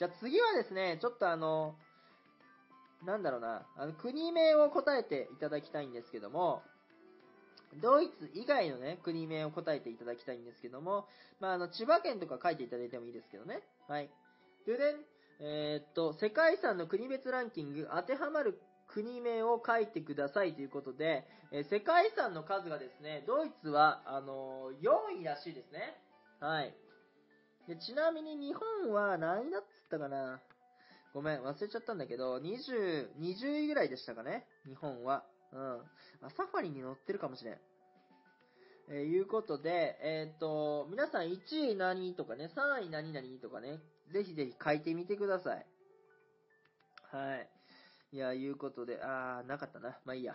じゃあ次はですね、ちょっとあの、なんだろうな、あの、国名を答えていただきたいんですけども、ドイツ以外のね、国名を答えていただきたいんですけども、まあ、あの、千葉県とか書いていただいてもいいですけどね。はい。でね、えー、っと、世界遺産の国別ランキング、当てはまる国名を書いてくださいということで、えー、世界遺産の数がですね、ドイツは、あのー、4位らしいですね。はい。で、ちなみに日本は何位だっったかなごめん、忘れちゃったんだけど、20、20位ぐらいでしたかね日本は。うん。あ、サファリに乗ってるかもしれん。えー、いうことで、えっ、ー、と、皆さん1位何とかね、3位何々とかね、ぜひぜひ書いてみてください。はい。いや、いうことで、あー、なかったな。まあいいや。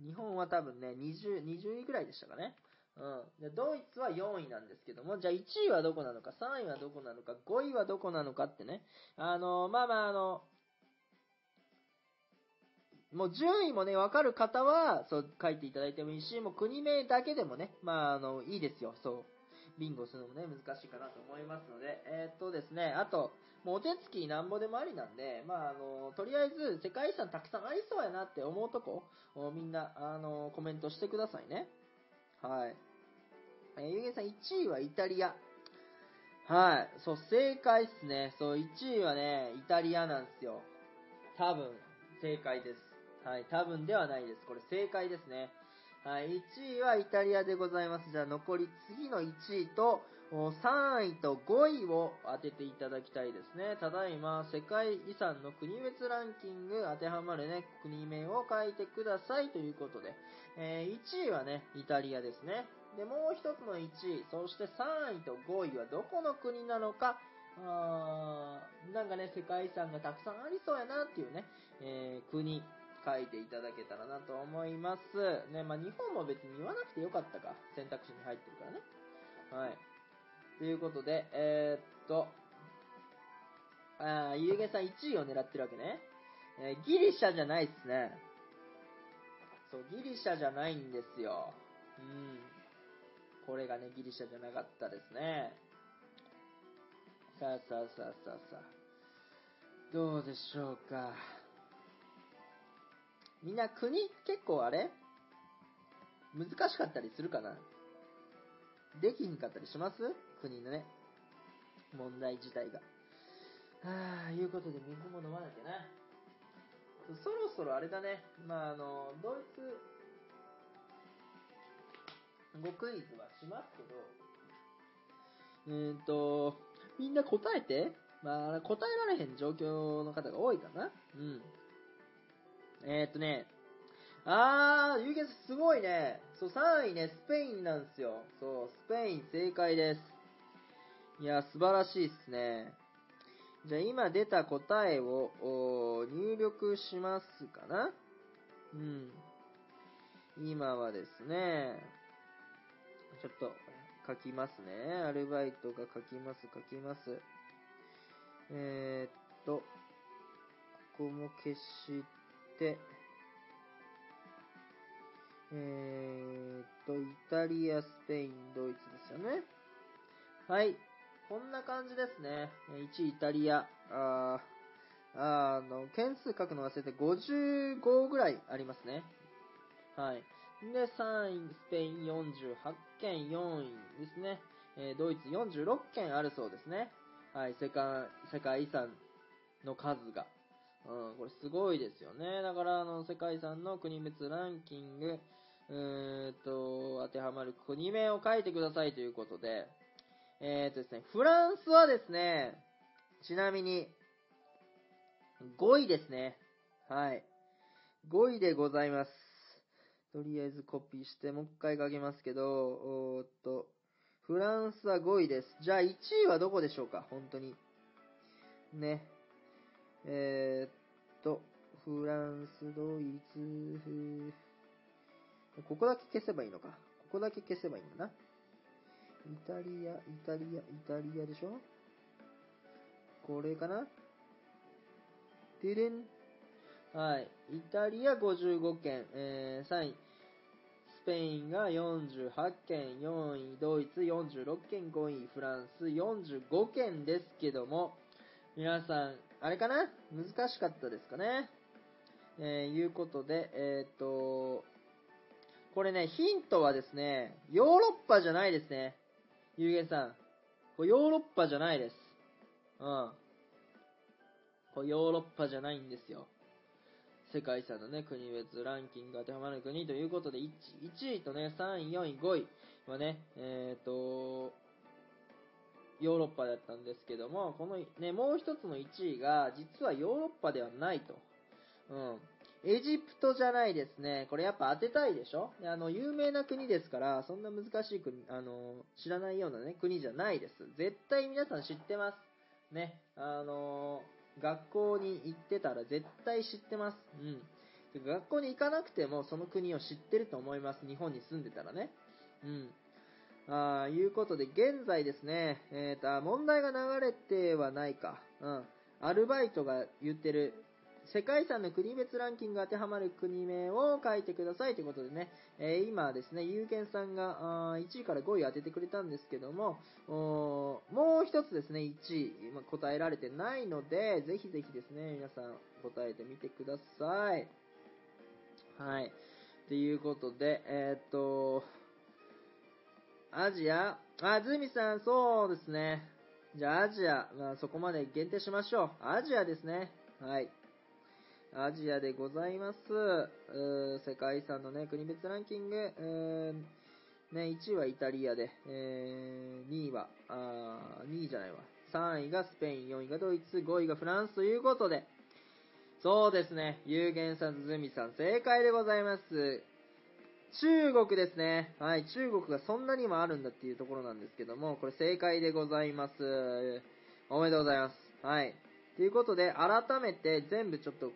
日本は多分ね、20、20位ぐらいでしたかね。うん。で、ドイツは4位なんですけども、じゃあ1位はどこなのか、3位はどこなのか、5位はどこなのかってね。あの、まあまああの、もう順位もね、わかる方は、そう書いていただいてもいいし、もう国名だけでもね、まああの、いいですよ。そう。ビンゴするのもね、難しいかなと思いますので、えー、っとですね、あと、もうお手つきなんぼでもありなんで、まあ、あの、とりあえず世界遺産たくさんありそうやなって思うとこ、みんな、あの、コメントしてくださいね。はい。えー、ゆげさん1位はイタリア。はい。そう、正解っすね。そう、1位はね、イタリアなんですよ。多分、正解です。はい。多分ではないです。これ正解ですね。はい。1位はイタリアでございます。じゃあ残り次の1位と、3位と5位を当てていただきたいですね。ただいま、世界遺産の国別ランキング当てはまるね、国名を書いてくださいということで、えー、1位はね、イタリアですね。で、もう一つの1位、そして3位と5位はどこの国なのか、あーなんかね、世界遺産がたくさんありそうやなっていうね、えー、国、書いていただけたらなと思います。ね、まあ、日本も別に言わなくてよかったか。選択肢に入ってるからね。はい。ということで、えー、っと、あゆうげさん1位を狙ってるわけね。えー、ギリシャじゃないっすね。そう、ギリシャじゃないんですよ。うん。これがね、ギリシャじゃなかったですね。さあさあさあさあさあ。どうでしょうか。みんな国結構あれ？難しかったりするかな？できひんかったりします？国のね、問題自体が。はぁ、いうことで水も飲まなきゃな。そろそろあれだね。まあ、あの、ドイツ語クイズはしますけど、うーんと、みんな答えてまあ、答えられへん状況の方が多いかな。うん。えー、っとね、あー、ゆうげすごいね。そう、3位ね、スペインなんですよ。そう、スペイン正解です。いや、素晴らしいっすね。じゃあ今出た答えを入力しますかなうん。今はですね、ちょっと書きますね。アルバイトが書きます、書きます。えー、っと、ここも消して、えー、っと、イタリア、スペイン、ドイツですよね。はい。こんな感じですね。1位イタリア。ああの、件数書くの忘れて55ぐらいありますね。はい。で、3位、スペイン48件、4位ですね。えー、ドイツ46件あるそうですね。はい、世界、世界遺産の数が。うん、これすごいですよね。だから、あの、世界遺産の国別ランキング、うーんと、当てはまる国名を書いてくださいということで、えー、っとですね、フランスはですね、ちなみに、5位ですね。はい。5位でございます。とりあえずコピーして、もう一回書きますけど、おっと、フランスは5位です。じゃあ1位はどこでしょうか？本当に。ね。えー、っと、フランス、ドイツ、ここだけ消せばいいのか。ここだけ消せばいいんだな。イタリア、イタリア、イタリアでしょ？これかな？ででん。はい。イタリア55件、えー、3位。スペインが48件、4位、ドイツ46件、5位、フランス45件ですけども、皆さん、あれかな？難しかったですかね？えー、いうことで、えー、っと、これね、ヒントはですね、ヨーロッパじゃないですね。ゆうげんさん。こヨーロッパじゃないです。うん。こヨーロッパじゃないんですよ。世界遺産のね、国別ランキング当てはまる国ということで1、1位とね、3位、4位、5位はね、えっ、ー、と、ヨーロッパだったんですけども、このね、もう一つの1位が、実はヨーロッパではないと。うん。エジプトじゃないですね。これやっぱ当てたいでしょ？あの、有名な国ですから、そんな難しい国、あの、知らないようなね、国じゃないです。絶対皆さん知ってます。ね。あの学校に行ってたら絶対知ってます。うん。学校に行かなくてもその国を知ってると思います。日本に住んでたらね。うん。あいうことで、現在ですね、えっ、ー、と、問題が流れてはないか。うん。アルバイトが言ってる世界遺産の国別ランキング当てはまる国名を書いてくださいということでね、えー、今ですね、有権さんが1位から5位当ててくれたんですけども、もう一つですね、1位、まあ、答えられてないので、ぜひぜひですね、皆さん答えてみてください。はい。ということで、えー、っと、アジアあ、ズミさん、そうですね。じゃあ、アジア、まあ、そこまで限定しましょう。アジアですね。はい。アジアでございます。世界遺産のね、国別ランキング、ね、1位はイタリアで、えー、2位は、あ2位じゃないわ。3位がスペイン、4位がドイツ、5位がフランスということで、そうですね、有限さん、ズミさん、正解でございます。中国ですね。はい、中国がそんなにもあるんだっていうところなんですけども、これ正解でございます。おめでとうございます。はい。ということで、改めて全部ちょっと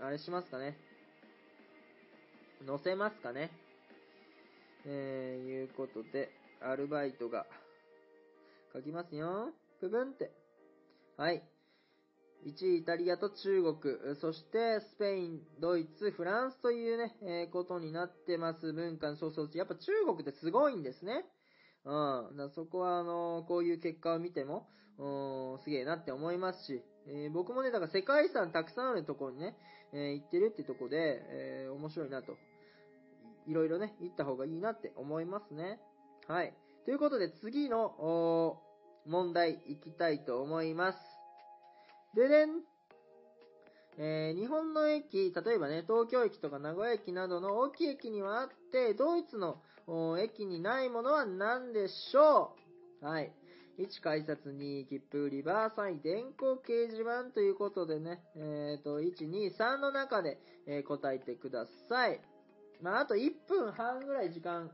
あれしますかね？載せますかね？えー、いうことで、アルバイトが、書きますよ。ブブンって。はい。1位イタリアと中国、そしてスペイン、ドイツ、フランスというね、えー、ことになってます。文化の、そうそう、やっぱ中国ってすごいんですね。うん。だそこは、あのー、こういう結果を見ても、うん、すげえなって思いますし、えー、僕もね、だから世界遺産たくさんあるところにね、えー、行ってるってとこで、え、面白いなと。いろいろね、行った方がいいなって思いますね。はい。ということで次の、問題行きたいと思います。ででんえー、日本の駅、例えばね、東京駅とか名古屋駅などの大きい駅にはあって、ドイツの駅にないものは何でしょう？はい。1改札2切符売り場3位電光掲示板ということでね、えっ、ー、と、1、2、3の中で、えー、答えてください。まあ、あと1分半ぐらい時間、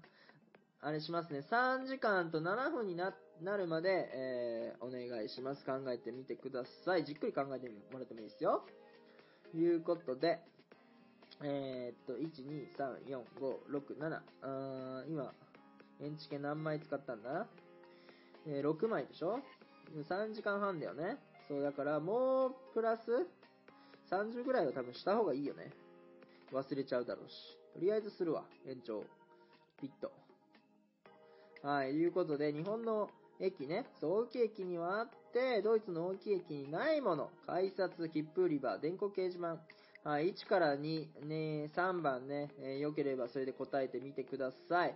あれしますね。3時間と7分にな、なるまで、えー、お願いします。考えてみてください。じっくり考えてもらってもいいですよ。いうことで、えー、っと、1、2、3、4、5、6、7、あ今、エンチケ何枚使ったんだえー、6枚でしょ ?3 時間半だよね。そう、だからもう、プラス、30ぐらいは多分した方がいいよね。忘れちゃうだろうし。とりあえずするわ。延長。ピット。はい、いうことで、日本の駅ね、そう大きい駅にはあって、ドイツの大きい駅にないもの。改札、切符売り場、電光掲示板。はい、1から2、ね、3番ね、えー、良ければそれで答えてみてください。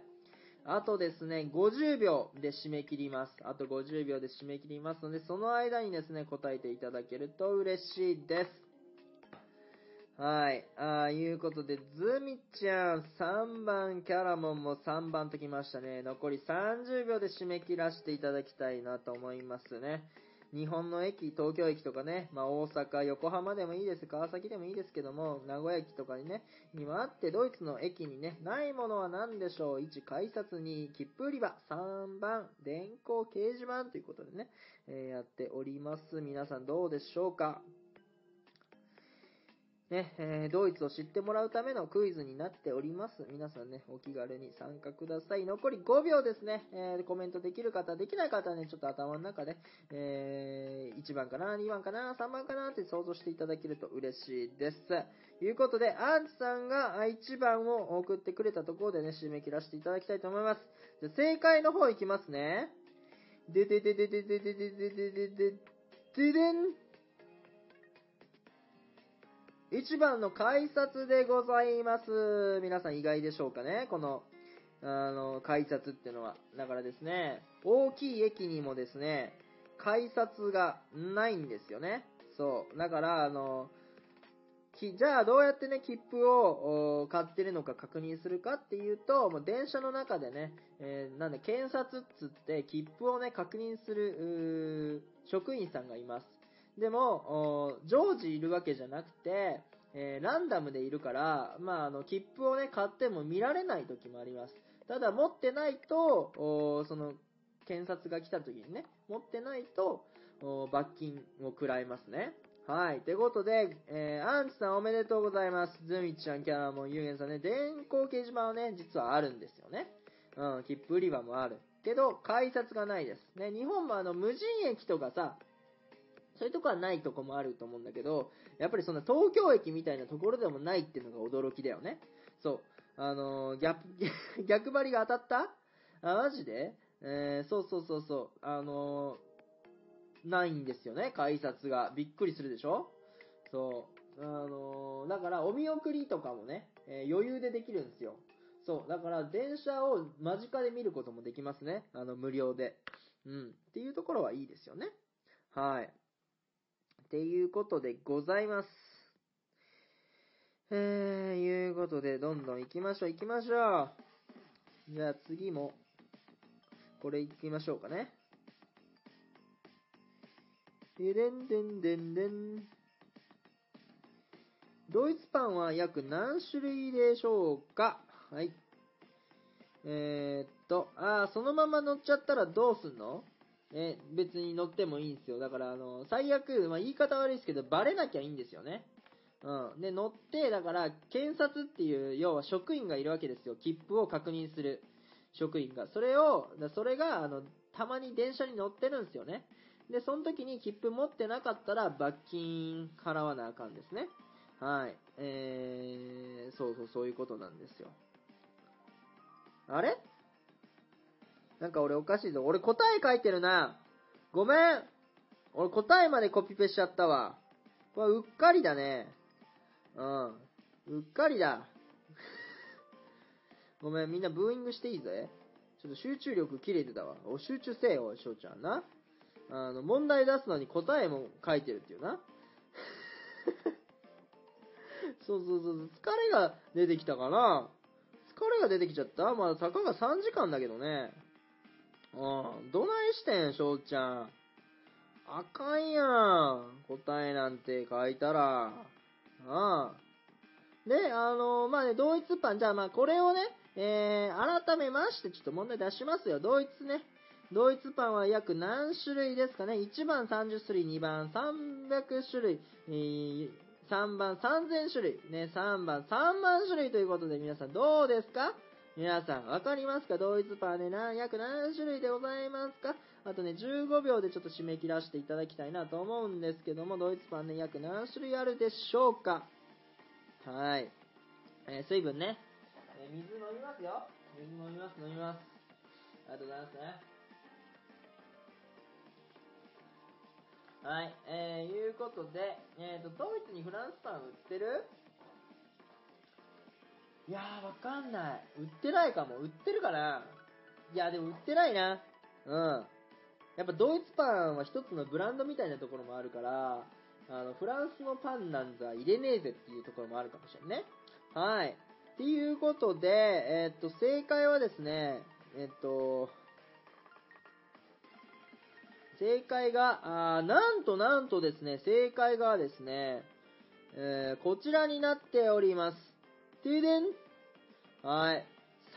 あとですね、50秒で締め切ります。あと50秒で締め切りますので、その間にですね、答えていただけると嬉しいです。はい。あ、いうことで、ズミちゃん、3番、キャラモンも3番ときましたね。残り30秒で締め切らせていただきたいなと思いますね。日本の駅、東京駅とかね、まあ、大阪、横浜でもいいです、川崎でもいいですけども、名古屋駅とかにね、にもあって、ドイツの駅にね、ないものは何でしょう ?1、改札2、切符売り場、3番、電光掲示板ということでね、えー、やっております。皆さんどうでしょうか？ね、えー、ドイツを知ってもらうためのクイズになっております。皆さんね、お気軽に参加ください。残り5秒ですね。えー、コメントできる方、できない方はね、ちょっと頭の中で、えー、1番かな、2番かな、3番かなって想像していただけると嬉しいです。ということで、アンチさんが1番を送ってくれたところでね、締め切らせていただきたいと思います。じゃ正解の方いきますね。ででででででででででででででん1番の改札でございます。皆さん意外でしょうかね？この、あの、改札っていうのは。だからですね、大きい駅にもですね、改札がないんですよね。そう。だから、あの、じゃあどうやってね、切符を買ってるのか確認するかっていうと、もう電車の中でね、えーなんで、検察っつって、切符をね、確認する、職員さんがいます。でも、常時いるわけじゃなくて、えーランダムでいるから、まあ、あの、切符をね、買っても見られない時もあります。ただ、持ってないと、その、検察が来た時にね、持ってないと、罰金を食らいますね。はい。ということで、えー、アンチさんおめでとうございます。ズミちゃん、キャラモン、ユーゲンさんね、電光掲示板はね、実はあるんですよね。うん、切符売り場もある。けど、改札がないです。ね、日本もあの、無人駅とかさ、そういうとこはないとこもあると思うんだけど、やっぱりその東京駅みたいなところでもないっていうのが驚きだよね。そう。あのー逆、逆張りが当たった？あ、マジで？えー、そうそうそうそう。あのーないんですよね、改札が。びっくりするでしょ？そう。あのーだから、お見送りとかもね、えー余裕でできるんですよ。そう。だから、電車を間近で見ることもできますね。あの、無料で。うん。っていうところはいいですよね。はい。っていうことでございます。えー、いうことで、どんどん行きましょう、行きましょう。じゃあ次も、これ行きましょうかね。ででんでんでんでん。ドイツパンは約何種類でしょうか？はい。えー、っと、あー、そのまま乗っちゃったらどうすんの？え、別に乗ってもいいんですよ。だから、あの、最悪、まあ、言い方悪いですけど、バレなきゃいいんですよね。うん。で、乗って、だから、検察っていう、要は職員がいるわけですよ。切符を確認する職員が。それを、それが、あの、たまに電車に乗ってるんですよね。で、その時に切符持ってなかったら、罰金払わなあかんですね。はい。えー、そうそう、そういうことなんですよ。あれ？なんか俺おかしいぞ。俺答え書いてるな。ごめん。俺答えまでコピペしちゃったわ。これうっかりだね。うん。うっかりだ。ごめん、みんなブーイングしていいぜ。ちょっと集中力切れてたわ。お、集中せえよ、翔ちゃんな。あの、問題出すのに答えも書いてるっていうな。そうそうそう、疲れが出てきたかな。疲れが出てきちゃったまあ、たかが3時間だけどね。うん、どないしてん、翔ちゃん。あかんやん。答えなんて書いたら。ああ。で、あの、まあね、同一パン、じゃあまあこれをね、えー、改めましてちょっと問題出しますよ。同一ね。同一パンは約何種類ですかね ?1 番30種類、2番300種類、えー3番3000種類、ね、3番3万種類ということで皆さんどうですか？皆さんわかりますか？同一パンね、何、約何種類でございますか？あとね、15秒でちょっと締め切らせていただきたいなと思うんですけども、ドイツパンね、約何種類あるでしょうか？はい。えー水分ね。えー水飲みますよ。水飲みます、飲みます。ありがとうございますね。はい。えー、いうことで、えーと、ドイツにフランスパン売ってる？いやー、わかんない。売ってないかも。売ってるかな？いや、でも売ってないな。うん。やっぱドイツパンは一つのブランドみたいなところもあるから、あの、フランスのパンなんざ入れねえぜっていうところもあるかもしれんね。はい。っていうことで、えっと、正解はですね、えっと、正解が、あなんとなんとですね、正解がですね、えーこちらになっております。てでんはい。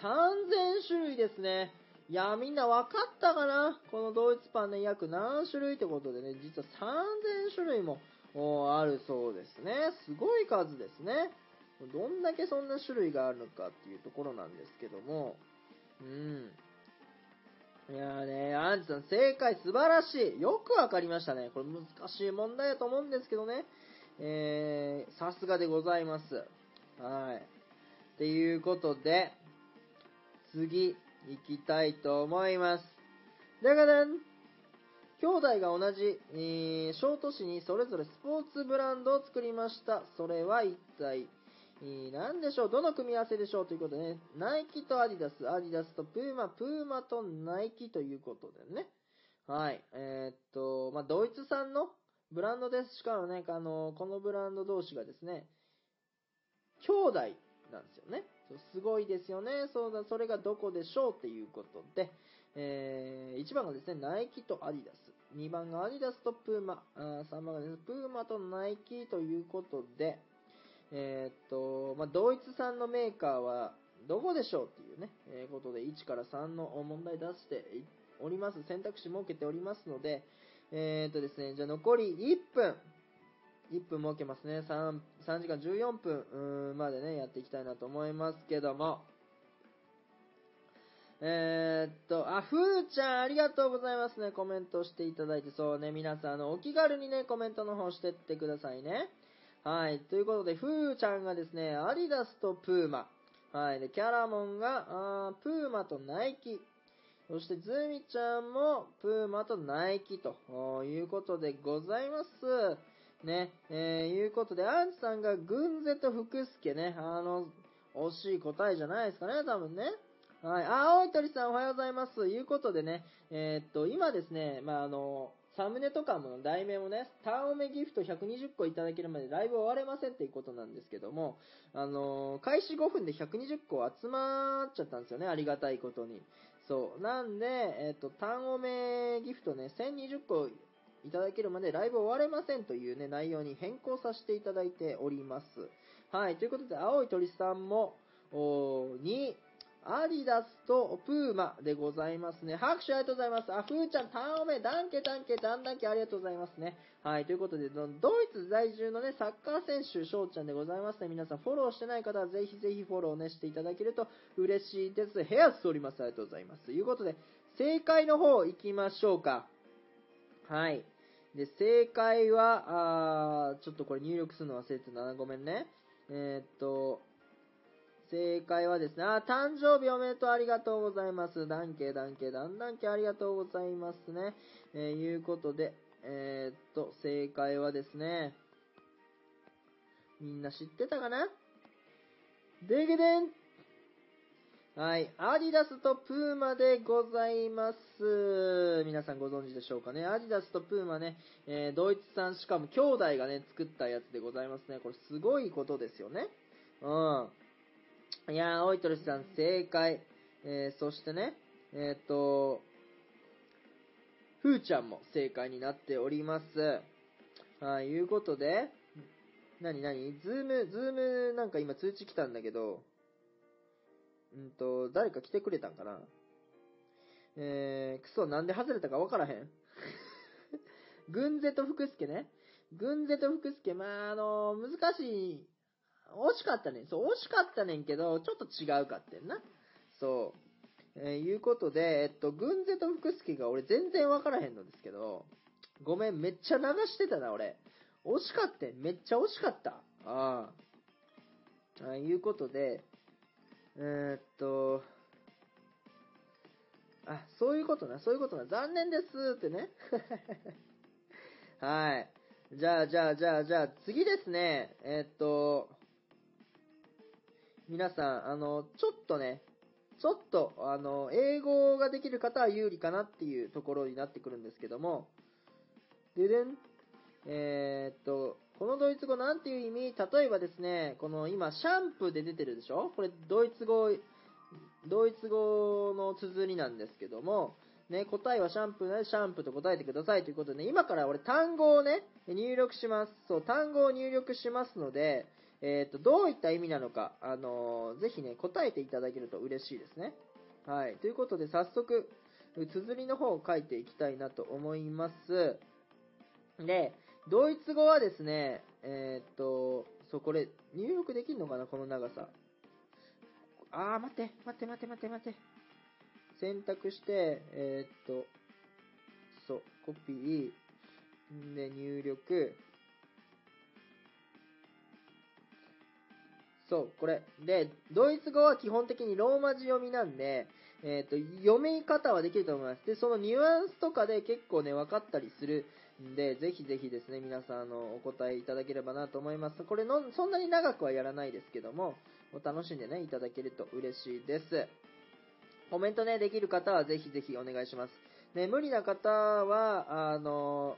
3000種類ですね。いやみんな分かったかな？このドイツパンね、約何種類ってことでね、実は3000種類もあるそうですね。すごい数ですね。どんだけそんな種類があるのかっていうところなんですけども、うん。いやーね、アンチさん正解素晴らしい。よくわかりましたね。これ難しい問題だと思うんですけどね。えー、さすがでございます。はい。っていうことで、次、行きたいと思います。だがだん兄弟が同じ、えー、小都市にそれぞれスポーツブランドを作りました。それは一体、えー、何でしょう？どの組み合わせでしょう？ということでね、ナイキとアディダス、アディダスとプーマ、プーマとナイキということでね。はい。えー、っと、まあ、ドイツ産のブランドです。しかもね、あの、このブランド同士がですね、兄弟なんですよね。すごいですよね。そうだ、それがどこでしょうっていうことで、えー、1番がですね、ナイキとアディダス。2番がアディダスとプーマ。あ3番がですね、プーマとナイキということで、えー、っと、まあ、ドイツ産のメーカーはどこでしょうっていうね、えー、ことで1から3の問題出しております。選択肢設けておりますので、えー、っとですね、じゃあ残り1分。1分設けますね。3、3時間14分までね、やっていきたいなと思いますけども。えー、っと、あ、ふーちゃん、ありがとうございますね。コメントしていただいて、そうね、皆さん、あの、お気軽にね、コメントの方してってくださいね。はい。ということで、ふーちゃんがですね、アディダスとプーマ。はい。で、キャラモンが、あープーマとナイキ。そして、ズミちゃんも、プーマとナイキということでございます。ね、えー、いうことで、アンチさんが、軍勢と福助ね、あの、惜しい答えじゃないですかね、多分ね。はい。あ、青い鳥さんおはようございます。いうことでね、えー、っと、今ですね、まあ、あの、サムネとかも題名もね、ターオメギフト120個いただけるまでライブ終われませんっていうことなんですけども、あの開始5分で120個集まっちゃったんですよね、ありがたいことに。そう。なんで、えっ、と、タンオメギフトね、1020個いただけるまでライブ終われませんというね、内容に変更させていただいております。はい、ということで、青い鳥さんも、おに、アディダスとプーマでございますね。拍手ありがとうございます。あ、ふーちゃん、タンオメ、ダンケ、ダンケ、ダンダンケ、ありがとうございますね。はい、ということで、ドイツ在住のね、サッカー選手、翔ちゃんでございますね。皆さん、フォローしてない方は、ぜひぜひフォローね、していただけると嬉しいです。部屋しております。ありがとうございます。ということで、正解の方行きましょうか。はい。で、正解は、あーちょっとこれ入力するの忘れてたな。ごめんね。えー、っと、正解はですね、あ、誕生日おめでとうありがとうございます。ダンケ、ダンケ、ダンダンケありがとうございますね。えー、いうことで、えー、っと、正解はですね、みんな知ってたかな？でげでんはい。アディダスとプーマでございます。皆さんご存知でしょうかね？アディダスとプーマね、えー、ドイツ産、しかも兄弟がね、作ったやつでございますね。これすごいことですよね。うん。いやー、オイトルさん正解。えー、そしてね、えっ、と、ふーちゃんも正解になっております。はい、いうことで、なになにズーム、ズームなんか今通知来たんだけど、うんと、誰か来てくれたんかな？えー、クソ、なんで外れたかわからへん。軍勢と福助ね。軍勢と福助、まあ、あのー、難しい。惜しかったね。そう、惜しかったねんけど、ちょっと違うかってんな。そう。えー、いうことで、えっと、軍勢と福助が俺全然わからへんのですけど、ごめん、めっちゃ流してたな、俺。惜しかっためっちゃ惜しかった。ああ。あいうことで、えー、っと、あ、そういうことな、そういうことな、残念ですってね。はい。じゃあ、じゃあ、じゃあ、じゃあ、次ですね。えー、っと、皆さん、あの、ちょっとね、ちょっと、あの、英語ができる方は有利かなっていうところになってくるんですけども、ででん、えー、っと、このドイツ語なんていう意味例えばですね、この今、シャンプーで出てるでしょ？これ、ドイツ語、ドイツ語の綴りなんですけども、ね、答えはシャンプーなので、シャンプーと答えてくださいということで、ね、今から俺単語をね、入力します。そう、単語を入力しますので、えっ、ー、と、どういった意味なのか、あのー、ぜひね、答えていただけると嬉しいですね。はい。ということで、早速、綴りの方を書いていきたいなと思います。で、ドイツ語はですね、えー、っと、そう、これ、入力できるのかなこの長さ。あー、待って、待って、待って、待って、待って。選択して、えー、っと、そう、コピー、で、入力。そう、これ。で、ドイツ語は基本的にローマ字読みなんで、えっ、と、読み方はできると思います。で、そのニュアンスとかで結構ね、分かったりするで、ぜひぜひですね、皆さん、あの、お答えいただければなと思います。これの、そんなに長くはやらないですけども、楽しんでね、いただけると嬉しいです。コメントね、できる方はぜひぜひお願いします。ね、無理な方は、あの、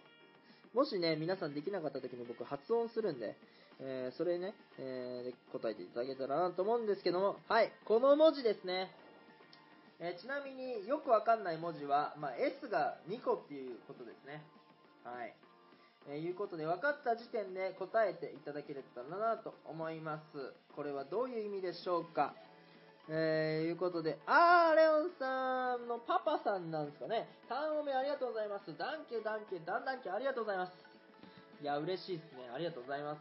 もしね、皆さんできなかった時に僕発音するんで、えーそれね、えー答えていただけたらなと思うんですけども、はい、この文字ですね。えーちなみによくわかんない文字は、まあ、S が2個っていうことですね。はい。えーいうことで分かった時点で答えていただければなと思います。これはどういう意味でしょうかえー、いうことで、あー、レオンさんのパパさんなんですかね。単おめありがとうございます。ダンケダンケ、ダンダンケありがとうございます。いや、嬉しいですね。ありがとうございます。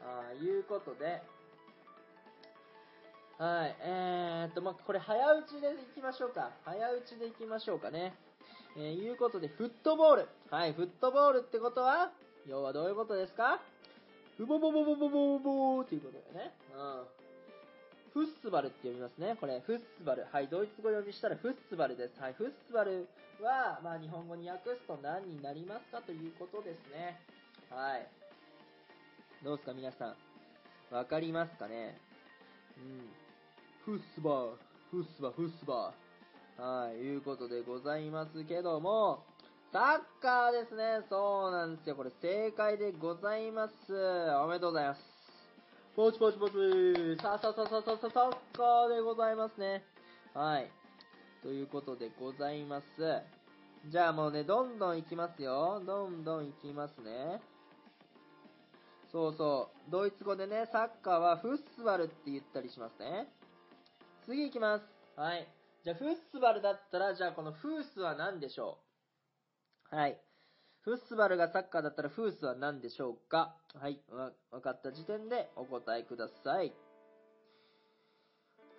あー、いうことで、はい、えーっと、まあ、これ早打ちでいきましょうか。早打ちでいきましょうかね。えー、いうことで、フットボール。はい、フットボールってことは、要はどういうことですか？ふぼぼぼぼぼぼぼーっていうことだよね。うん。フッスバルって読みますね。これ、フッスバル。はい、ドイツ語読みしたらフッスバルです。はい、フッスバルは、まあ、日本語に訳すと何になりますかということですね。はい。どうですか、皆さん？わかりますかね？うん。フッスバー、フッスバー、フッスバー。はい、いうことでございますけども、サッカーですね。そうなんですよ。これ正解でございます。おめでとうございます。ポチポチポチさあさあさあさあさあサッカーでございますね。はい。ということでございます。じゃあもうね、どんどん行きますよ。どんどん行きますね。そうそう。ドイツ語でね、サッカーはフッスバルって言ったりしますね。次行きます。はい。じゃあ、フッスバルだったら、じゃあこのフースは何でしょう？はい。フッスバルがサッカーだったらフースは何でしょうか？はい。わ、わかった時点でお答えください。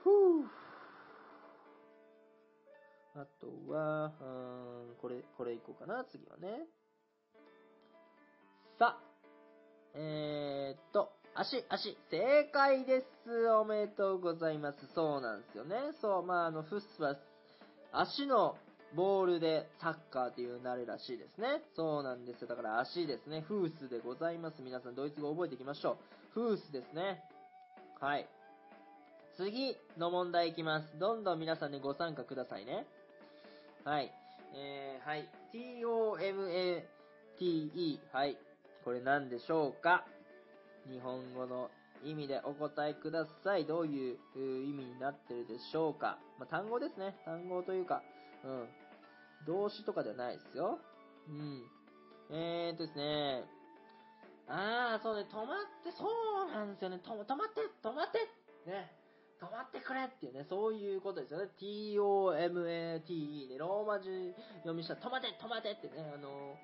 ふぅ。あとは、うーん、これ、これいこうかな、次はね。さ、えー、っと、足、足、正解です。おめでとうございます。そうなんですよね。そう、まあ、あの、フッスは、足のボールでサッカーっていうなるらしいですね。そうなんですよ。だから足ですね。フースでございます。皆さん、ドイツ語覚えていきましょう。フースですね。はい。次の問題いきます。どんどん皆さんね、ご参加くださいね。はい。えー、はい。t-o-m-a-t-e。はい。これ何でしょうか？日本語の意味でお答えください。どういう意味になってるでしょうか？まあ、単語ですね。単語というか、うん。動詞とかではないですよ。うん。えーっとですね。あー、そうね、止まって、そうなんですよね。と止まって、止まってね。止まってくれっていうね、そういうことですよね。t-o-m-a-t-e ね、ローマ字読みしたら、止まって、止まってってね、あの、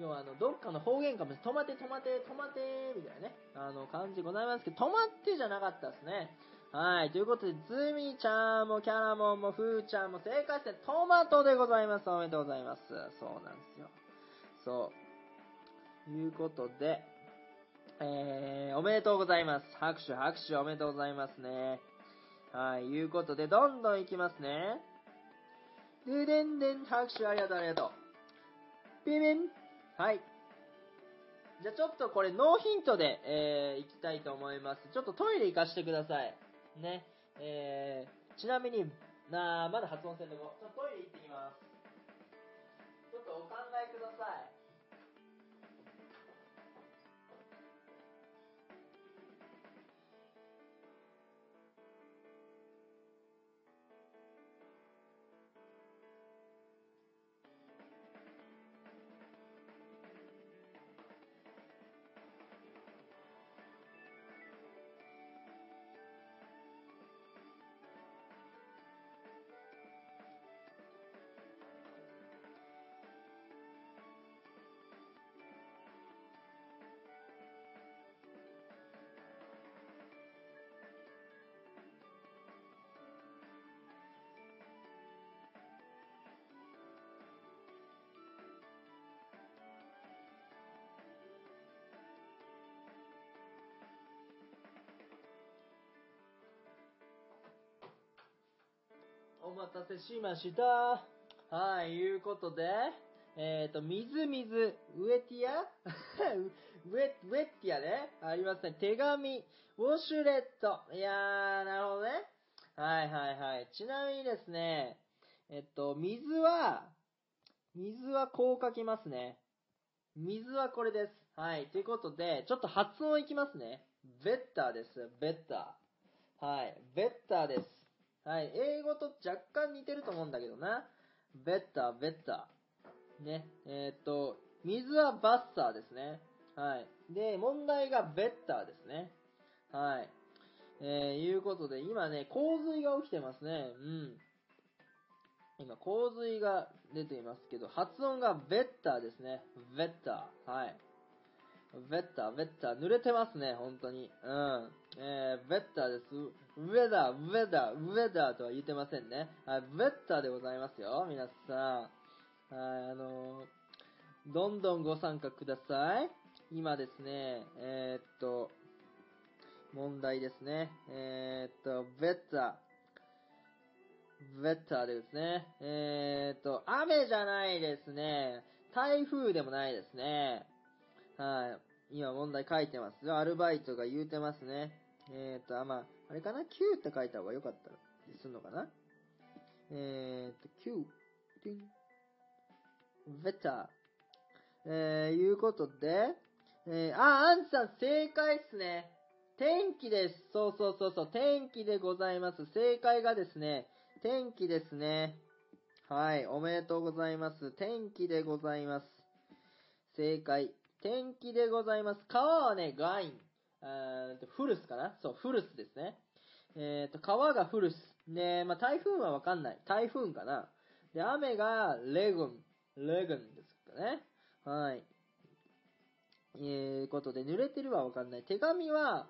要はあの、どっかの方言かもしれない。止まって、止まって、止まって、みたいなね、あの、感じございますけど、止まってじゃなかったですね。はい、ということで、ズミちゃんもキャラモンもフーちゃんも正解して、トマトでございます。おめでとうございます。そうなんですよ。そう。いうことで、えー、おめでとうございます。拍手、拍手、おめでとうございますね。はい、いうことで、どんどんいきますね。ででんでん、拍手ありがとう、ありがとう。ビビン。はい。じゃあちょっとこれノーヒントで、えー、いきたいと思います。ちょっとトイレ行かしてください。ね。えー、ちなみに、なまだ発音せんとこ。ちょっとトイレ行ってきます。ちょっとお考えください。お待たせしました。はい、いうことで、えっ、と、みずみず、ウエティア？ウエ、ウエティアね。ありますね。手紙、ウォシュレット。いやー、なるほどね。はいはいはい。ちなみにですね、えっと、水は、水はこう書きますね。水はこれです。はい。ということで、ちょっと発音いきますね。ベッターです。ベッター。はい。ベッターです。はい。英語と若干似てると思うんだけどな。ベッター、ベッター。ね。えーっと、水はバッサーですね。はい。で、問題がベッターですね。はい。えー、いうことで、今ね、洪水が起きてますね。うん。今、洪水が出ていますけど、発音がベッターですね。ベッター。はい。ベッター、ベッター。濡れてますね、本当に。うん。えー、ベッターです。ウェダー、ウェダー、ウェダーとは言ってませんね。はい、ベッターでございますよ、皆さん。はい、あのー、どんどんご参加ください。今ですね、えー、っと、問題ですね。え、っと、ベッター。ベッターでですね。え、っと、雨じゃないですね。台風でもないですね。はい。今問題書いてます。アルバイトが言うてますね。えー、と、あ、まあ、あれかな ?9 って書いた方が良かったりするのかな？えー、と、9。ティン。ベッター。えー、いうことで、えー、あ、アンさん正解っすね。天気です。そうそうそうそう、天気でございます。正解がですね、天気ですね。はい、おめでとうございます。天気でございます。正解。天気でございます。川はね、ガイン。フルスかな？そう、フルスですね。えっ、と、川がフルス。で、まあ、台風はわかんない。台風かな？で、雨がレグン。レグンですかね。はい。えー、ことで、濡れてるはわかんない。手紙は、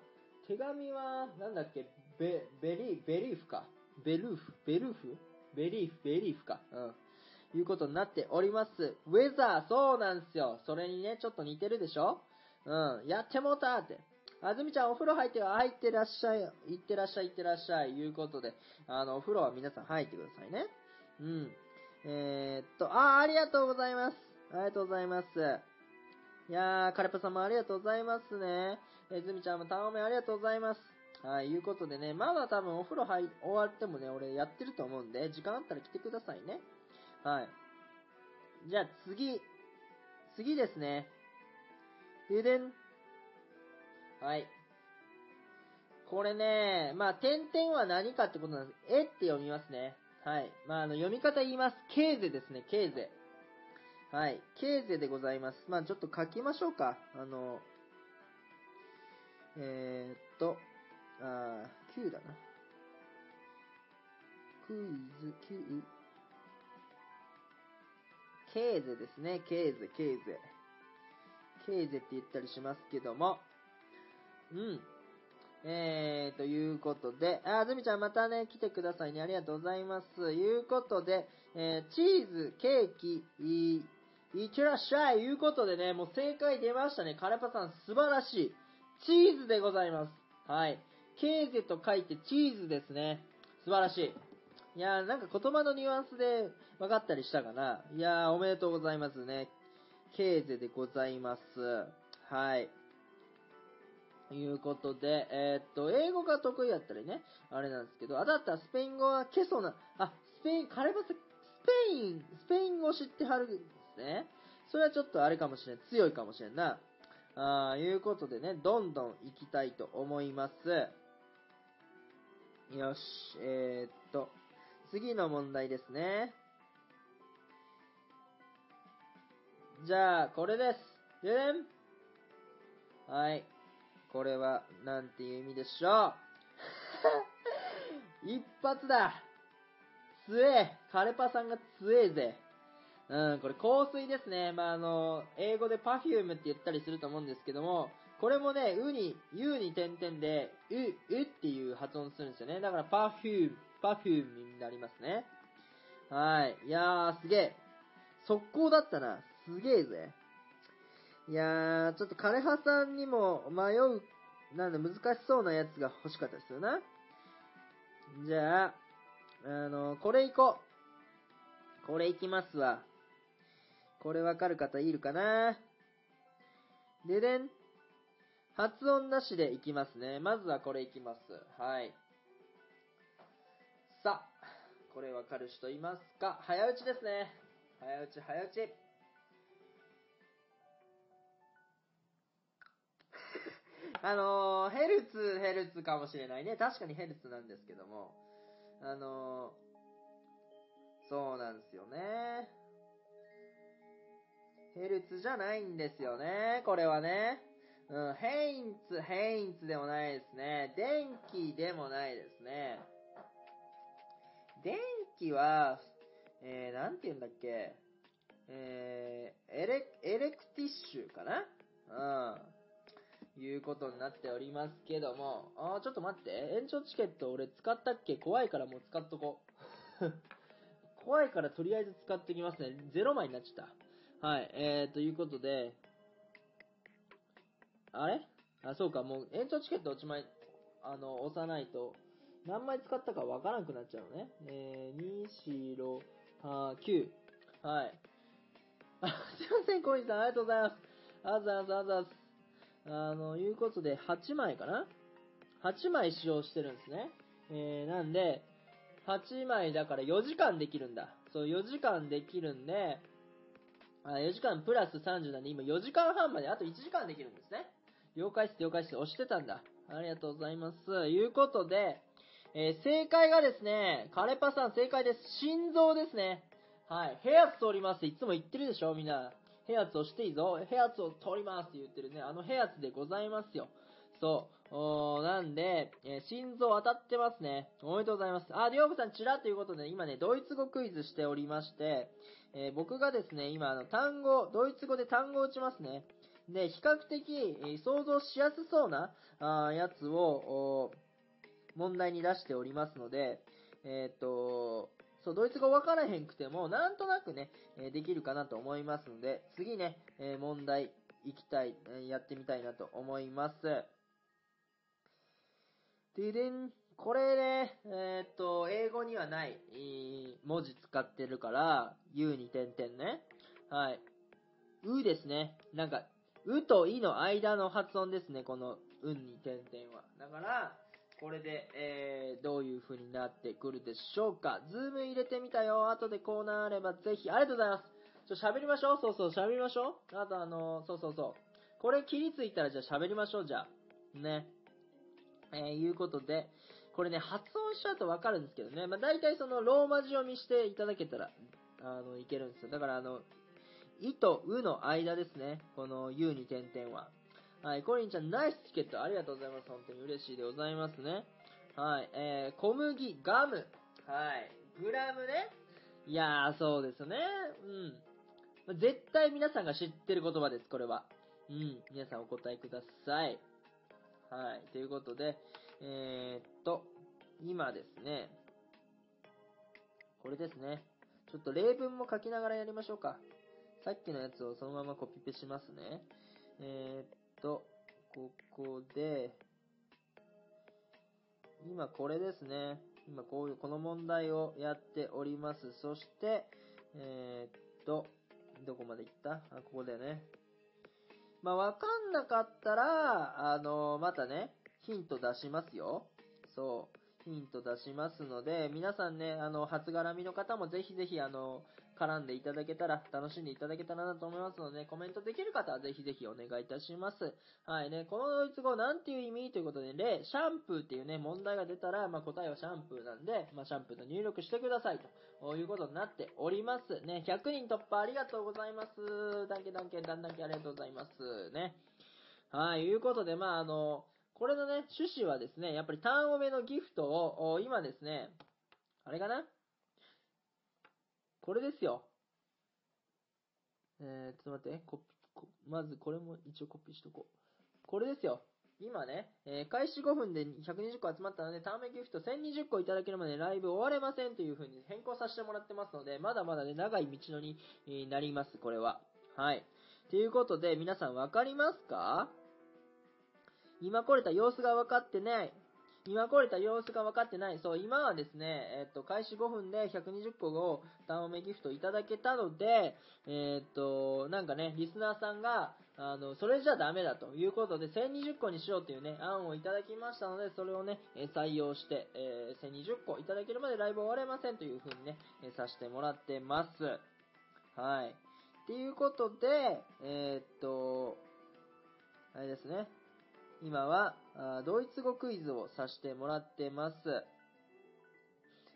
手紙は、なんだっけ、ベ、ベリー、ベリーフか。ベルーフ、ベルーフ？ベリーフ、ベリーフか。うん。いうことになっております。ウェザー、そうなんですよ。それにね、ちょっと似てるでしょ？うん。やってもうたって。あずみちゃん、お風呂入って、入ってらっしゃい。行ってらっしゃい、行ってらっしゃい。いうことで、あの、お風呂は皆さん入ってくださいね。うん。えー、っと、あ、ありがとうございます。ありがとうございます。いやー、カレパさんもありがとうございますね。え、ずみちゃんもタオメありがとうございます。はい、いうことでね、まだ多分お風呂入、終わってもね、俺やってると思うんで、時間あったら来てくださいね。はい。じゃあ次、次ですね。ででん。はい。これね、まあ、点々は何かってことなんです。えって読みますね。はい。まあ、あの、読み方言います。ケーゼですね、ケーゼ。はい。ケーゼでございます。まあ、ちょっと書きましょうか。あの、えー、っと、あー、9だな。クイズ9。ケーゼですね。ケーゼ、ケーゼ。ケーゼって言ったりしますけども。うん。えー、ということで、あ、ずみちゃんまたね、来てくださいね。ありがとうございます。いうことで、えー、チーズ、ケーキ、い、いってらっしゃい。いうことでね、もう正解出ましたね。カレパさん素晴らしい。チーズでございます。はい。ケーゼと書いてチーズですね。素晴らしい。いやー、なんか言葉のニュアンスで分かったりしたかな？いやー、おめでとうございますね。ケーゼでございます。はい。いうことで、えー、っと、英語が得意だったりね、あれなんですけど、あ、だったらスペイン語はケソな、あ、スペイン、カレバス、スペイン、スペイン語知ってはるんですね。それはちょっとあれかもしれん。強いかもしれんな。あーいうことでね、どんどん行きたいと思います。よし、えー、っと、次の問題ですね。じゃあ、これです。ででんはい。これは、なんていう意味でしょう 一発だ強えカレパさんが強えぜ。うん、これ香水ですね。まあ、あの、英語で perfume って言ったりすると思うんですけども、これもね、うに、u に点々で、う、うっていう発音するんですよね。だから perfume、perfume になりますね。はい。いやー、すげえ。速攻だったな。すげえぜ。いやー、ちょっと枯葉さんにも迷う、なんだ、難しそうなやつが欲しかったですよな。じゃあ、あの、これいこう。これいきますわ。これわかる方いるかなででん。発音なしでいきますね。まずはこれいきます。はい。さあ、これわかる人いますか？早打ちですね。早打ち、早打ち。あの、ヘルツ、ヘルツかもしれないね。確かにヘルツなんですけども。あの、そうなんですよね。ヘルツじゃないんですよね。これはね。うん、ヘインツ、ヘインツでもないですね。電気でもないですね。電気は、えー、なんて言うんだっけ。えー、エレ、エレクティッシュかなうん。いうことになっておりますけども。あー、ちょっと待って。延長チケット俺使ったっけ？怖いからもう使っとこう。怖いからとりあえず使ってきますね。0枚になっちゃった。はい。えー、ということで、あれ？あ、そうか、もう延長チケット落ちまい、あの、押さないと、何枚使ったかわからなくなっちゃうのね。えー、2、4、6、9。はい。あ、すいません、コインさん、ありがとうございます。あざあざあざあざあの、いうことで、8枚かな ?8 枚使用してるんですね。えー、なんで、8枚だから4時間できるんだ。そう、4時間できるんで、あ4時間プラス30なんで、今4時間半まであと1時間できるんですね。了解です、了解です。押してたんだ。ありがとうございます。いうことで、えー、正解がですね、カレパさん正解です。心臓ですね。はい。ヘアツ通りますいつも言ってるでしょみんな。ヘアツ押していいぞ。ヘアツを通りますって言ってるね。あのヘアツでございますよ。そう。おなんで、えー、心臓当たってますね。おめでとうございます。あ、りょうこさんちらということで、今ね、ドイツ語クイズしておりまして、えー、僕がですね、今、あの、単語、ドイツ語で単語を打ちますね。で、比較的、え想像しやすそうな、あやつを、問題に出しておりますので、えっ、と、そう、ドイツ語分からへんくても、なんとなくね、えできるかなと思いますので、次ね、え問題いきたい、やってみたいなと思います。ででん、これね、えっ、と、英語にはない、文字使ってるから、U に点々ね。はい。うですね。なんか、うといの間の発音ですね、このうんに点々は。だから、これで、えー、どういう風になってくるでしょうか。ズーム入れてみたよ。後でこうなればぜひ、ありがとうございます。ちょ、喋りましょう。そうそう、喋りましょう。あとあのー、そうそうそう。これ切りついたらじゃあ喋りましょう、じゃあ。ね。えー、いうことで、これね、発音しちゃうとわかるんですけどね。まあ、大体そのローマ字読みしていただけたら、あの、いけるんですよ。だからあの、いとうの間ですね。この U に点々は。はい、コリンちゃん、ナイスチケットありがとうございます。本当に嬉しいでございますね。はい、えー、小麦、ガム。はい、グラムね。いやー、そうですね。うん。絶対皆さんが知ってる言葉です、これは。うん、皆さんお答えください。はい、ということで、えー、っと、今ですね、これですね。ちょっと例文も書きながらやりましょうか。さっきのやつをそのままコピペしますね。えー、っと、ここで、今これですね。今こういう、この問題をやっております。そして、えー、っと、どこまで行った？あ、ここでね。まあ、わかんなかったら、あのまたね、ヒント出しますよ。そう。ヒント出しますので、皆さんね、あの、初絡みの方もぜひぜひ、あの、絡んでいただけたら、楽しんでいただけたらなと思いますので、コメントできる方はぜひぜひお願いいたします。はいね、このドイツ語なんていう意味ということで、例、シャンプーっていうね、問題が出たら、まあ、答えはシャンプーなんで、まあ、シャンプーと入力してくださいということになっております。ね、100人突破ありがとうございます。だんけだんけだんだんけありがとうございます。ね。はい、いうことで、まあ、あの、これのね、趣旨はですね、やっぱりターンオメのギフトを、今ですね、あれかな？これですよ。えー、ちょっと待って、コピまずこれも一応コピーしとこう。これですよ。今ね、えー、開始5分で120個集まったので、ターンメギフト1020個いただけるまでライブ終われませんという風に変更させてもらってますので、まだまだね、長い道のりになります、これは。はい。ということで、皆さんわかりますか？今来れた様子が分かってない。今来れた様子が分かってない。そう、今はですね、えっと、開始5分で120個を単めギフトいただけたので、えっと、なんかね、リスナーさんが、あの、それじゃダメだということで、1020個にしようというね、案をいただきましたので、それをね、採用して、えー、1020個いただけるまでライブ終われませんという風にね、させてもらってます。はい。っていうことで、えー、っと、あれですね。今は、ドイツ語クイズをさせてもらってます。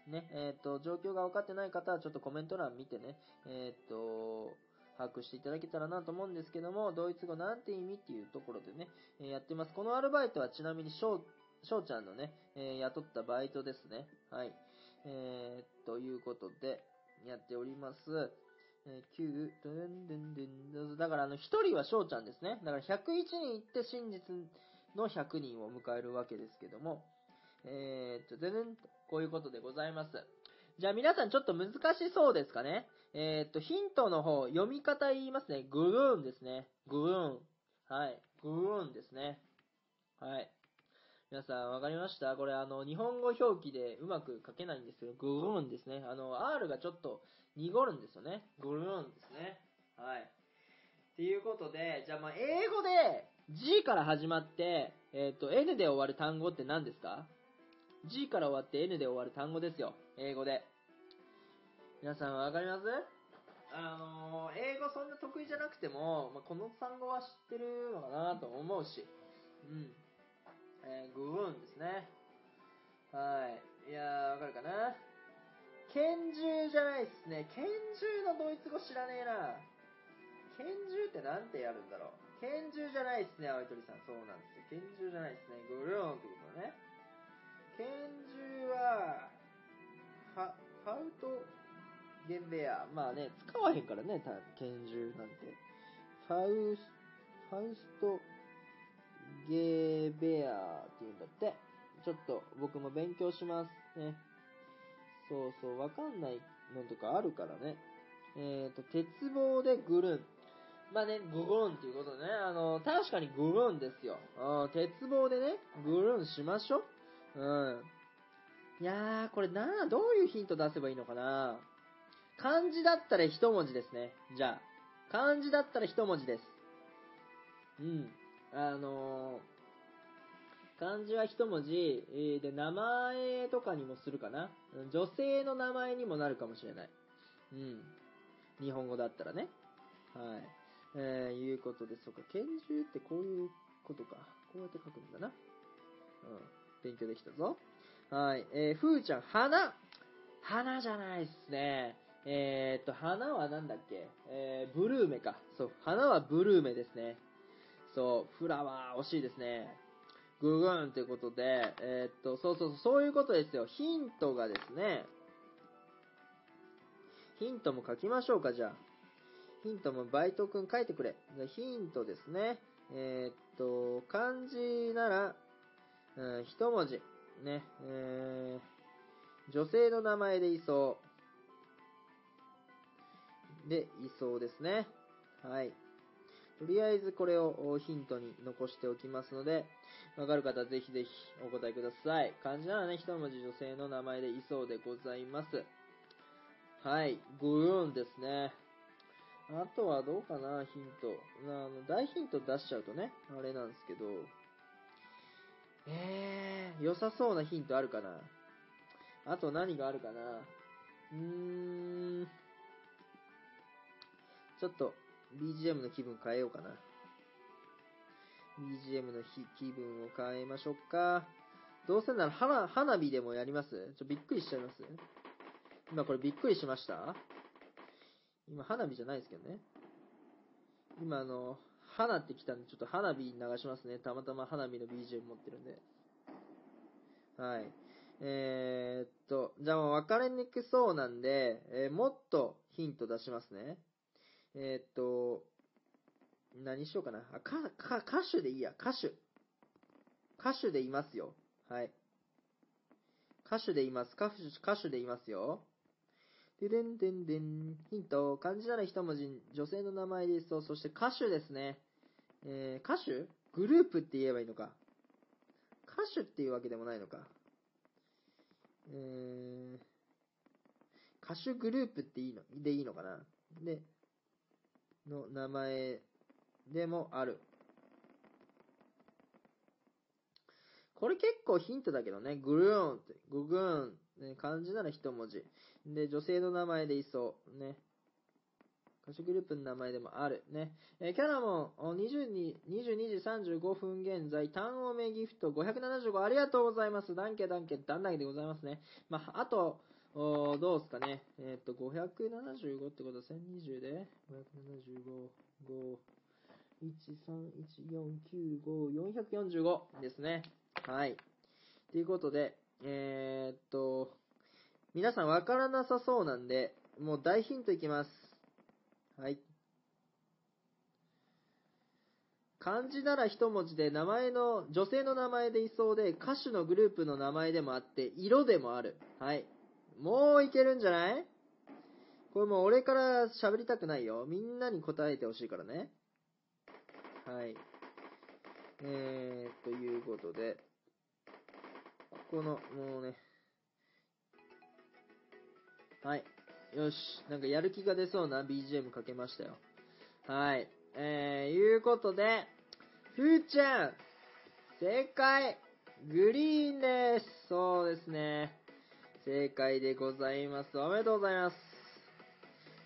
ね、えっ、ー、と、状況が分かってない方はちょっとコメント欄見てね、えっ、ー、と、把握していただけたらなと思うんですけども、ドイツ語なんて意味っていうところでね、えやってます。このアルバイトはちなみに翔、翔ちゃんのね、え雇ったバイトですね。はい。えー、ということで、やっております。えー、9、だからあの、1人は翔ちゃんですね。だから101人行って真実の100人を迎えるわけですけども、えー、っと、全然、こういうことでございます。じゃあ皆さんちょっと難しそうですかねえー、っと、ヒントの方、読み方言いますね。グルーンですね。グルーン。はい。グルーンですね。はい。皆さんわかりました？これあの、日本語表記でうまく書けないんですけど、グルーンですね。あの、R がちょっと濁るんですよね。グルーンですね。はい。っていうことで、じゃあまあ、英語で、G から始まって、えっ、ー、と、N で終わる単語って何ですか ?G から終わって N で終わる単語ですよ。英語で。皆さんわかります？あのー、英語そんな得意じゃなくても、まあ、この単語は知ってるのかなと思うし。うん。えー、グーンですね。はい。いやー、わかるかな？拳銃じゃないっすね。拳銃のドイツ語知らねえな。拳銃ってなんてやるんだろう？拳銃じゃないですね、青い鳥さん。そうなんですよ。拳銃じゃないですね。グルーンってことね。拳銃は、は、ファウトゲンベア。まあね、使わへんからね、拳銃なんて。ファウス、ファウストゲーベアって言うんだって。ちょっと僕も勉強しますね。そうそう、わかんないのとかあるからね。えっ、ー、と、鉄棒でぐるん。まあね、グルンっていうことね、確かにグルーンですよ。うん、鉄棒でね、グルーンしましょう。うん。いやー、これなどういうヒント出せばいいのかな漢字だったら一文字ですね。じゃあ。漢字だったら一文字です。うん。あのー、漢字は一文字、えー、で、名前とかにもするかな。女性の名前にもなるかもしれない。うん。日本語だったらね。はい。えー、いうことで、そうか、拳銃ってこういうことか。こうやって書くんだな。うん。勉強できたぞ。はい。えー、ふーちゃん、花花じゃないっすね。えー、っと、花はなんだっけ？えー、ブルーメか。そう、花はブルーメですね。そう、フラワー、惜しいですね。ググーンということで、えー、っと、そうそうそう、そういうことですよ。ヒントがですね、ヒントも書きましょうか、じゃあ。ヒントもバイトくん書いてくれ。ヒントですね。えー、っと、漢字なら、うん、一文字。ね、えー、女性の名前でいそう。で、いそうですね。はい。とりあえずこれをヒントに残しておきますので、わかる方ぜひぜひお答えください。漢字ならね、一文字女性の名前でいそうでございます。はい、グーンですね。あとはどうかな、ヒント。あの、大ヒント出しちゃうとね、あれなんですけど。えー、良さそうなヒントあるかなあと何があるかなうーん。ちょっと、BGM の気分変えようかな。BGM の気分を変えましょうか。どうせなら花、花火でもやります？ちょ、びっくりしちゃいます？今これびっくりしました？今花火じゃないですけどね。今あの、花って来たんで、ちょっと花火流しますね。たまたま花火の BGM 持ってるんで。はい。えー、っと、じゃあもう分かりにくそうなんで、えー、もっとヒント出しますね。えー、っと、何しようかな。あ、か、か、歌手でいいや。歌手。歌手でいますよ。はい。歌手でいます。歌手、歌手でいますよ。ででんでんでん。ヒント。漢字なら一文字。女性の名前ですと、そして歌手ですね。えー、歌手？グループって言えばいいのか。歌手っていうわけでもないのか。えー、歌手グループっていいの、でいいのかな？で、の名前でもある。これ結構ヒントだけどね。グルーンって、ググーン、ね、漢字なら一文字。で、女性の名前でいそう。ね。歌手グループの名前でもある。ね。えー、キャラモン、22, 22時35分現在、単音名ギフト575ありがとうございます。ダンケダンケ、ダンダンでございますね。まあ、あと、おどうすかね。えっ、と、575ってことは1020で、575、5、1、3、1、4、9、5、445ですね。はい。ということで、えー、っと、皆さんわからなさそうなんで、もう大ヒントいきます。はい。漢字なら一文字で名前の、女性の名前でいそうで、歌手のグループの名前でもあって、色でもある。はい。もういけるんじゃない？これもう俺から喋りたくないよ。みんなに答えてほしいからね。はい。えー、ということで、ここの、もうね、はい。よし。なんかやる気が出そうな BGM かけましたよ。はい。えー、いうことで、ふーちゃん、正解、グリーンです。そうですね。正解でございます。おめでとうございます。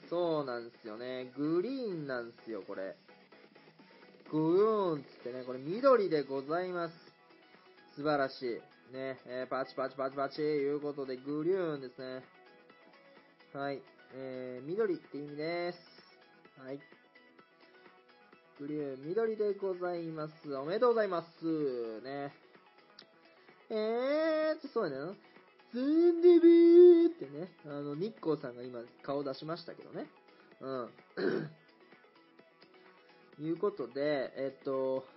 そうなんですよね。グリーンなんですよ、これ。グーンつってね、これ緑でございます。素晴らしい。ね、えー、パチパチパチパチいうことで、グリューンですね。はい。えー、緑って意味です。はい。グリュー、緑でございます。おめでとうございます。ね。えーとそうやな。ズンデビーってね、あの、日光さんが今顔出しましたけどね。うん。いうことで、えっと、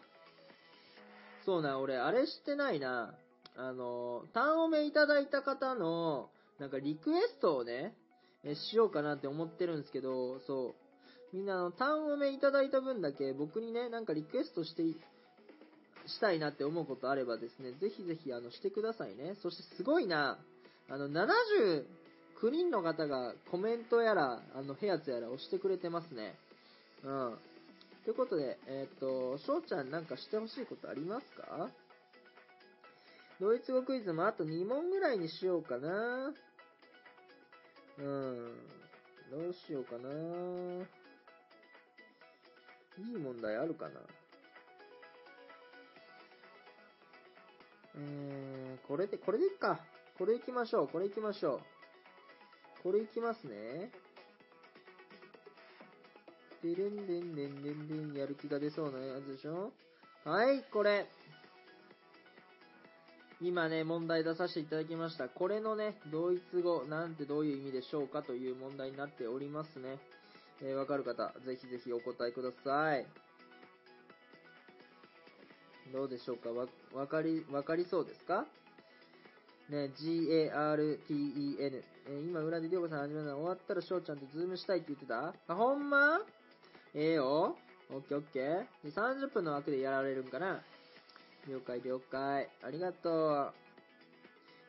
そうな、俺、あれしてないな。あの、単おめいただいた方の、なんかリクエストをね、えしようかなって思ってるんですけど、そう。みんな、あの、単おめいただいた分だけ、僕にね、なんかリクエストして、したいなって思うことあればですね、ぜひぜひ、あの、してくださいね。そしてすごいな、あの、79人の方がコメントやら、あの、ヘアツやら押してくれてますね。うん。ということで、えっ、ー、と、翔ちゃんなんかしてほしいことありますか？ドイツ語クイズもあと2問ぐらいにしようかな。うん。どうしようかな。いい問題あるかな。えーん、これで、これでいっか。これいきましょう。これいきましょう。これいきますね。でれんでんでんでんでん、やる気が出そうなやつでしょはい、これ。今ね、問題出させていただきました。これのね、ドイツ語、なんてどういう意味でしょうかという問題になっておりますね。えー、わかる方、ぜひぜひお答えください。どうでしょうか？わ、わかり、わかりそうですか？ね、G-A-R-T-E-N。えー、今、裏でりょうこさん始めたの終わったら翔ちゃんとズームしたいって言ってた？あ、ほんま？ええよ。オッケーオッケー。で、30分の枠でやられるんかな？了解了解。ありがと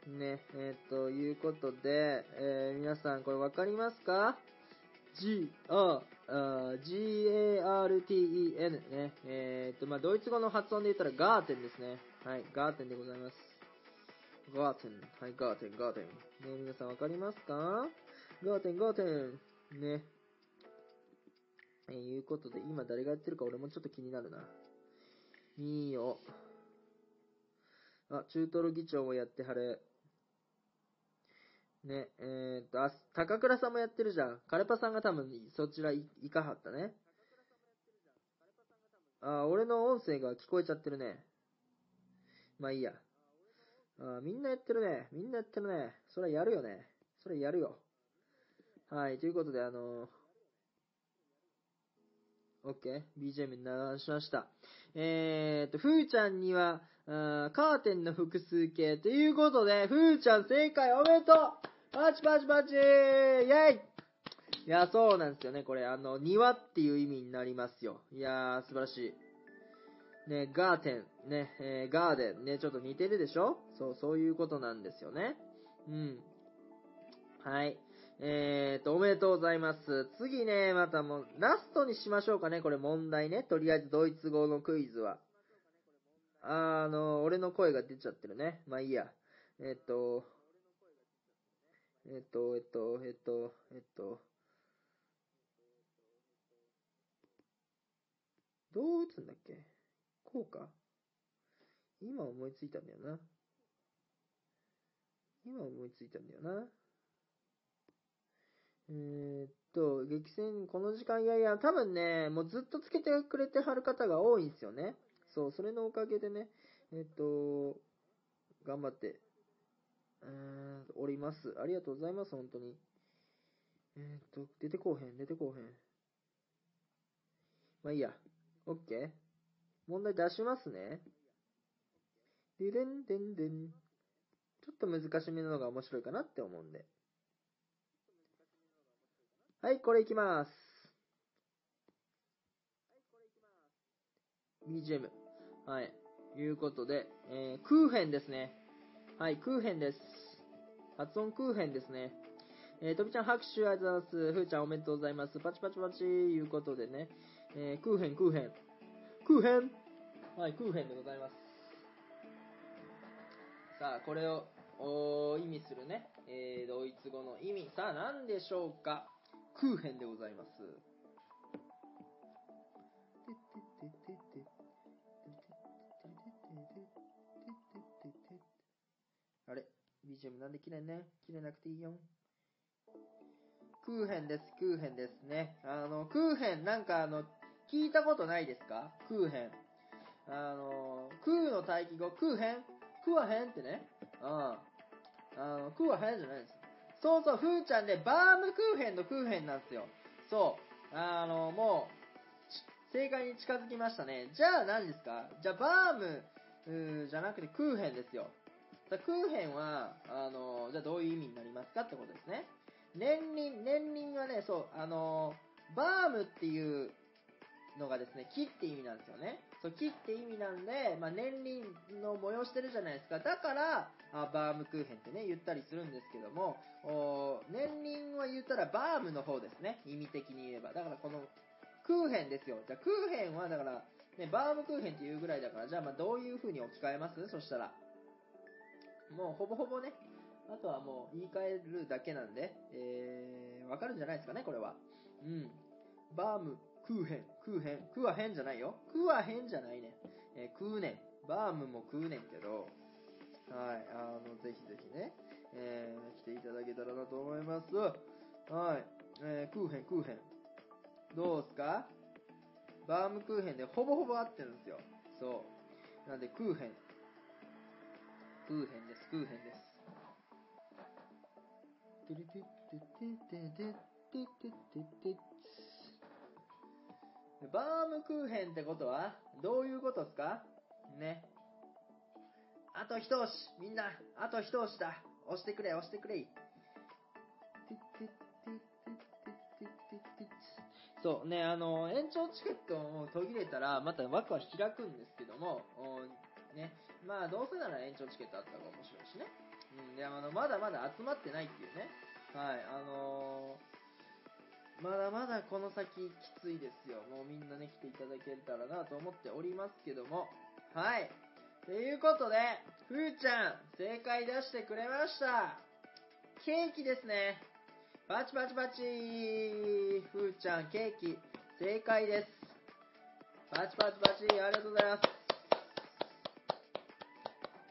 う。ね、えっ、ー、と、いうことで、えー、皆さんこれわかりますか ?G, A, G, A, R, T, E, N ね。えっ、ー、と、まあ、ドイツ語の発音で言ったらガーテンですね。はい、ガーテンでございます。ガーテン。はい、ガーテン、ガーテン。ね、皆さんわかりますか？ガーテン、ガーテン。ね。えー、いうことで、今誰がやってるか俺もちょっと気になるな。いいよ。あ、中トロ議長もやってはれ。ね、えー、っと、あ、高倉さんもやってるじゃん。カレパさんが多分そちら行かはったね。あ、俺の音声が聞こえちゃってるね。まあいいや。あ、みんなやってるね。みんなやってるね。それやるよね。それやるよ。はい、ということで、あのー OK。BGM に流しました。えーと、ふーちゃんには、ーカーテンの複数形ということで、ふーちゃん正解おめでとうパチパチパチイェイいや、そうなんですよね。これ、あの、庭っていう意味になりますよ。いやー、素晴らしい。ね、ガーテン、ね、えー、ガーデン、ね、ちょっと似てるでしょ？そう、そういうことなんですよね。うん。はい。えーと、おめでとうございます。次ね、またもう、ラストにしましょうかね、これ問題ね。とりあえずドイツ語のクイズは。あの、俺の声が出ちゃってるね。まあいいや。えっと、えっと、えっと、えっと、えっと、どう打つんだっけ？こうか今思いついたんだよな。今思いついたんだよな。えー、っと、激戦、この時間、いやいや、多分ね、もうずっとつけてくれてはる方が多いんですよね。そう、それのおかげでね、え、っと、頑張って、えー、おります。ありがとうございます、本当に。えっと、出てこうへん、出てこうへん。まあいいや。オッケー問題出しますね。ででんでんでん。ちょっと難しめなのが面白いかなって思うんで。はい、これいきます。BGM。はい。いうことで、えー、クーヘンですね。はい、クーヘンです。発音クーヘンですね。えー、とびちゃん拍手ありがとうございます。ふーちゃんおめでとうございます。パチパチパチいうことでね。えー、クーヘン、クーヘン。クーヘンはい、クーヘンでございます。さあ、これを、お意味するね、えー、ドイツ語の意味。さあ、何でしょうか？クーヘンでございます。?BGM なんで切れね切れなくていいよ。クーヘンです、クーヘンですね。あの、クーヘン、なんかあの、聞いたことないですか？クーヘン。あの、クーの待機語、クーヘン？クワヘンってね。うん。あの、クワヘンじゃないです。そうそう、ふーちゃんで、バームクーヘンのクーヘンなんですよ。そう。あの、もう、正解に近づきましたね。じゃあ何ですか？じゃあ、バーム、じゃなくてクーヘンですよ。クーヘンは、あの、じゃあどういう意味になりますかってことですね。年輪、年輪はね、そう、あの、バームっていうのがですね、木って意味なんですよね。そう、木って意味なんで、まあ、年輪の催してるじゃないですか。だから、あバームクーヘンってね、言ったりするんですけども、お年輪は言ったらバームの方ですね。意味的に言えば。だからこの、クーヘンですよ。じゃ、クーヘンはだから、ね、バームクーヘンっていうぐらいだから、じゃあ、ま、どういう風に置き換えます？そしたら。もう、ほぼほぼね、あとはもう言い換えるだけなんで、えー、わかるんじゃないですかね、これは。うん。バーム、クーヘン、クーヘン、クワヘンじゃないよ。クワヘンじゃないね。えー、クーネン。バームも食うねんけど、はい、あの、ぜひぜひね、えー、来ていただけたらなと思います。はい、えー、クーヘン、クーヘン。どうすか？バームクーヘンでほぼほぼ合ってるんですよ。そう。なんで、クーヘン。クーヘンです、クーヘンです。てててててててててバームクーヘンってことは、どういうことですかね。あと一押しみんな、あと一押しだ押してくれ、押してくれそうね、あの、延長チケットを途切れたら、また枠は開くんですけども、ね、まあ、どうせなら延長チケットあった方が面白いしね。うん、で、あの、まだまだ集まってないっていうね。はい、あのーまだまだこの先きついですよ。もうみんなね、来ていただけたらなと思っておりますけども。はい。ということで、ふーちゃん、正解出してくれました。ケーキですね。パチパチパチ。ふーちゃん、ケーキ、正解です。パチパチパチ、ありがとうございます。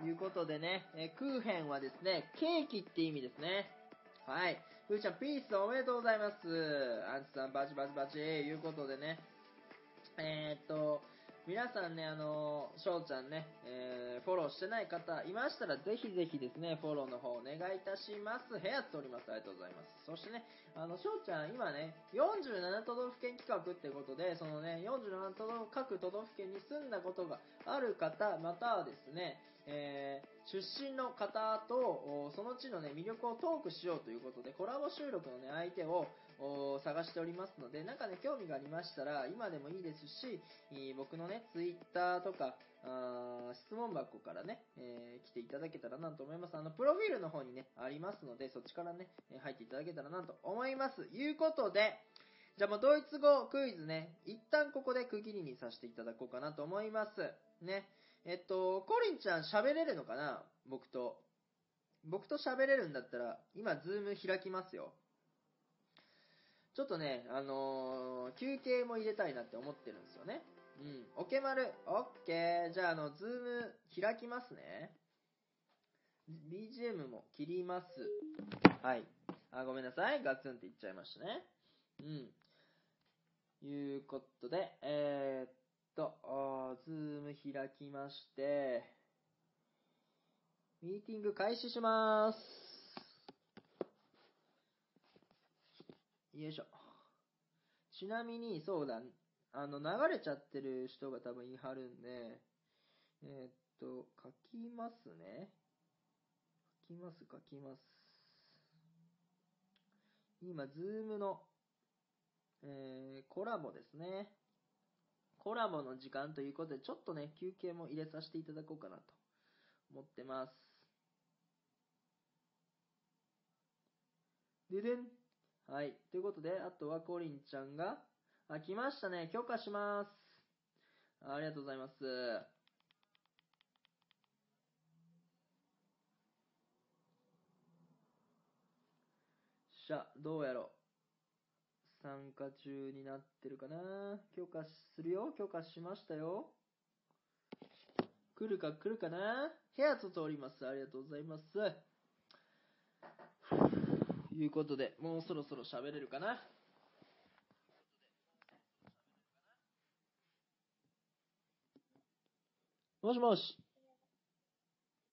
いうことでね、えクーヘンはですね、ケーキって意味ですね。はい。ふーちゃん、ピースおめでとうございます。アンチさん、バチバチバチ、いうことでね。えー、っと、皆さんね、あの、翔ちゃんね、えー、フォローしてない方いましたら、ぜひぜひですね、フォローの方お願いいたします。部屋っております。ありがとうございます。そしてね、あの、翔ちゃん、今ね、47都道府県企画ってことで、そのね、47都道各都道府県に住んだことがある方、またはですね、えー出身の方と、その地のね、魅力をトークしようということで、コラボ収録のね、相手を探しておりますので、なんかね、興味がありましたら、今でもいいですし、僕のね、ツイッターとか、質問箱からね、えー来ていただけたらなと思います。あの、プロフィールの方にね、ありますので、そっちからね、入っていただけたらなと思います。いうことで、じゃあもうドイツ語クイズね、一旦ここで区切りにさせていただこうかなと思います。ね。えっと、コリンちゃん喋れるのかな？僕と。僕と喋れるんだったら、今、ズーム開きますよ。ちょっとね、あのー休憩も入れたいなって思ってるんですよね。うん。オケマル、オッケー。じゃあ、あの、ズーム開きますね。BGM も切ります。はい。あ、ごめんなさい。ガツンって言っちゃいましたね。うん。いうことで、えー、っと、あーズーム開きまして、ミーティング開始します。よいしょ。ちなみに、そうだ、あの、流れちゃってる人が多分いはるんで、えーっと、書きますね。書きます、書きます。今、ズームの、えーコラボですね。コラボの時間ということで、ちょっとね、休憩も入れさせていただこうかなと思ってます。ででん。はい。ということで、あとはコリンちゃんが、あ、来ましたね。許可します。ありがとうございます。しゃ、どうやろ参加中になってるかな許可するよ許可しましたよ。来るか来るかな部屋と通ります。ありがとうございます。ということで、もうそろそろ喋れるかなもしもし。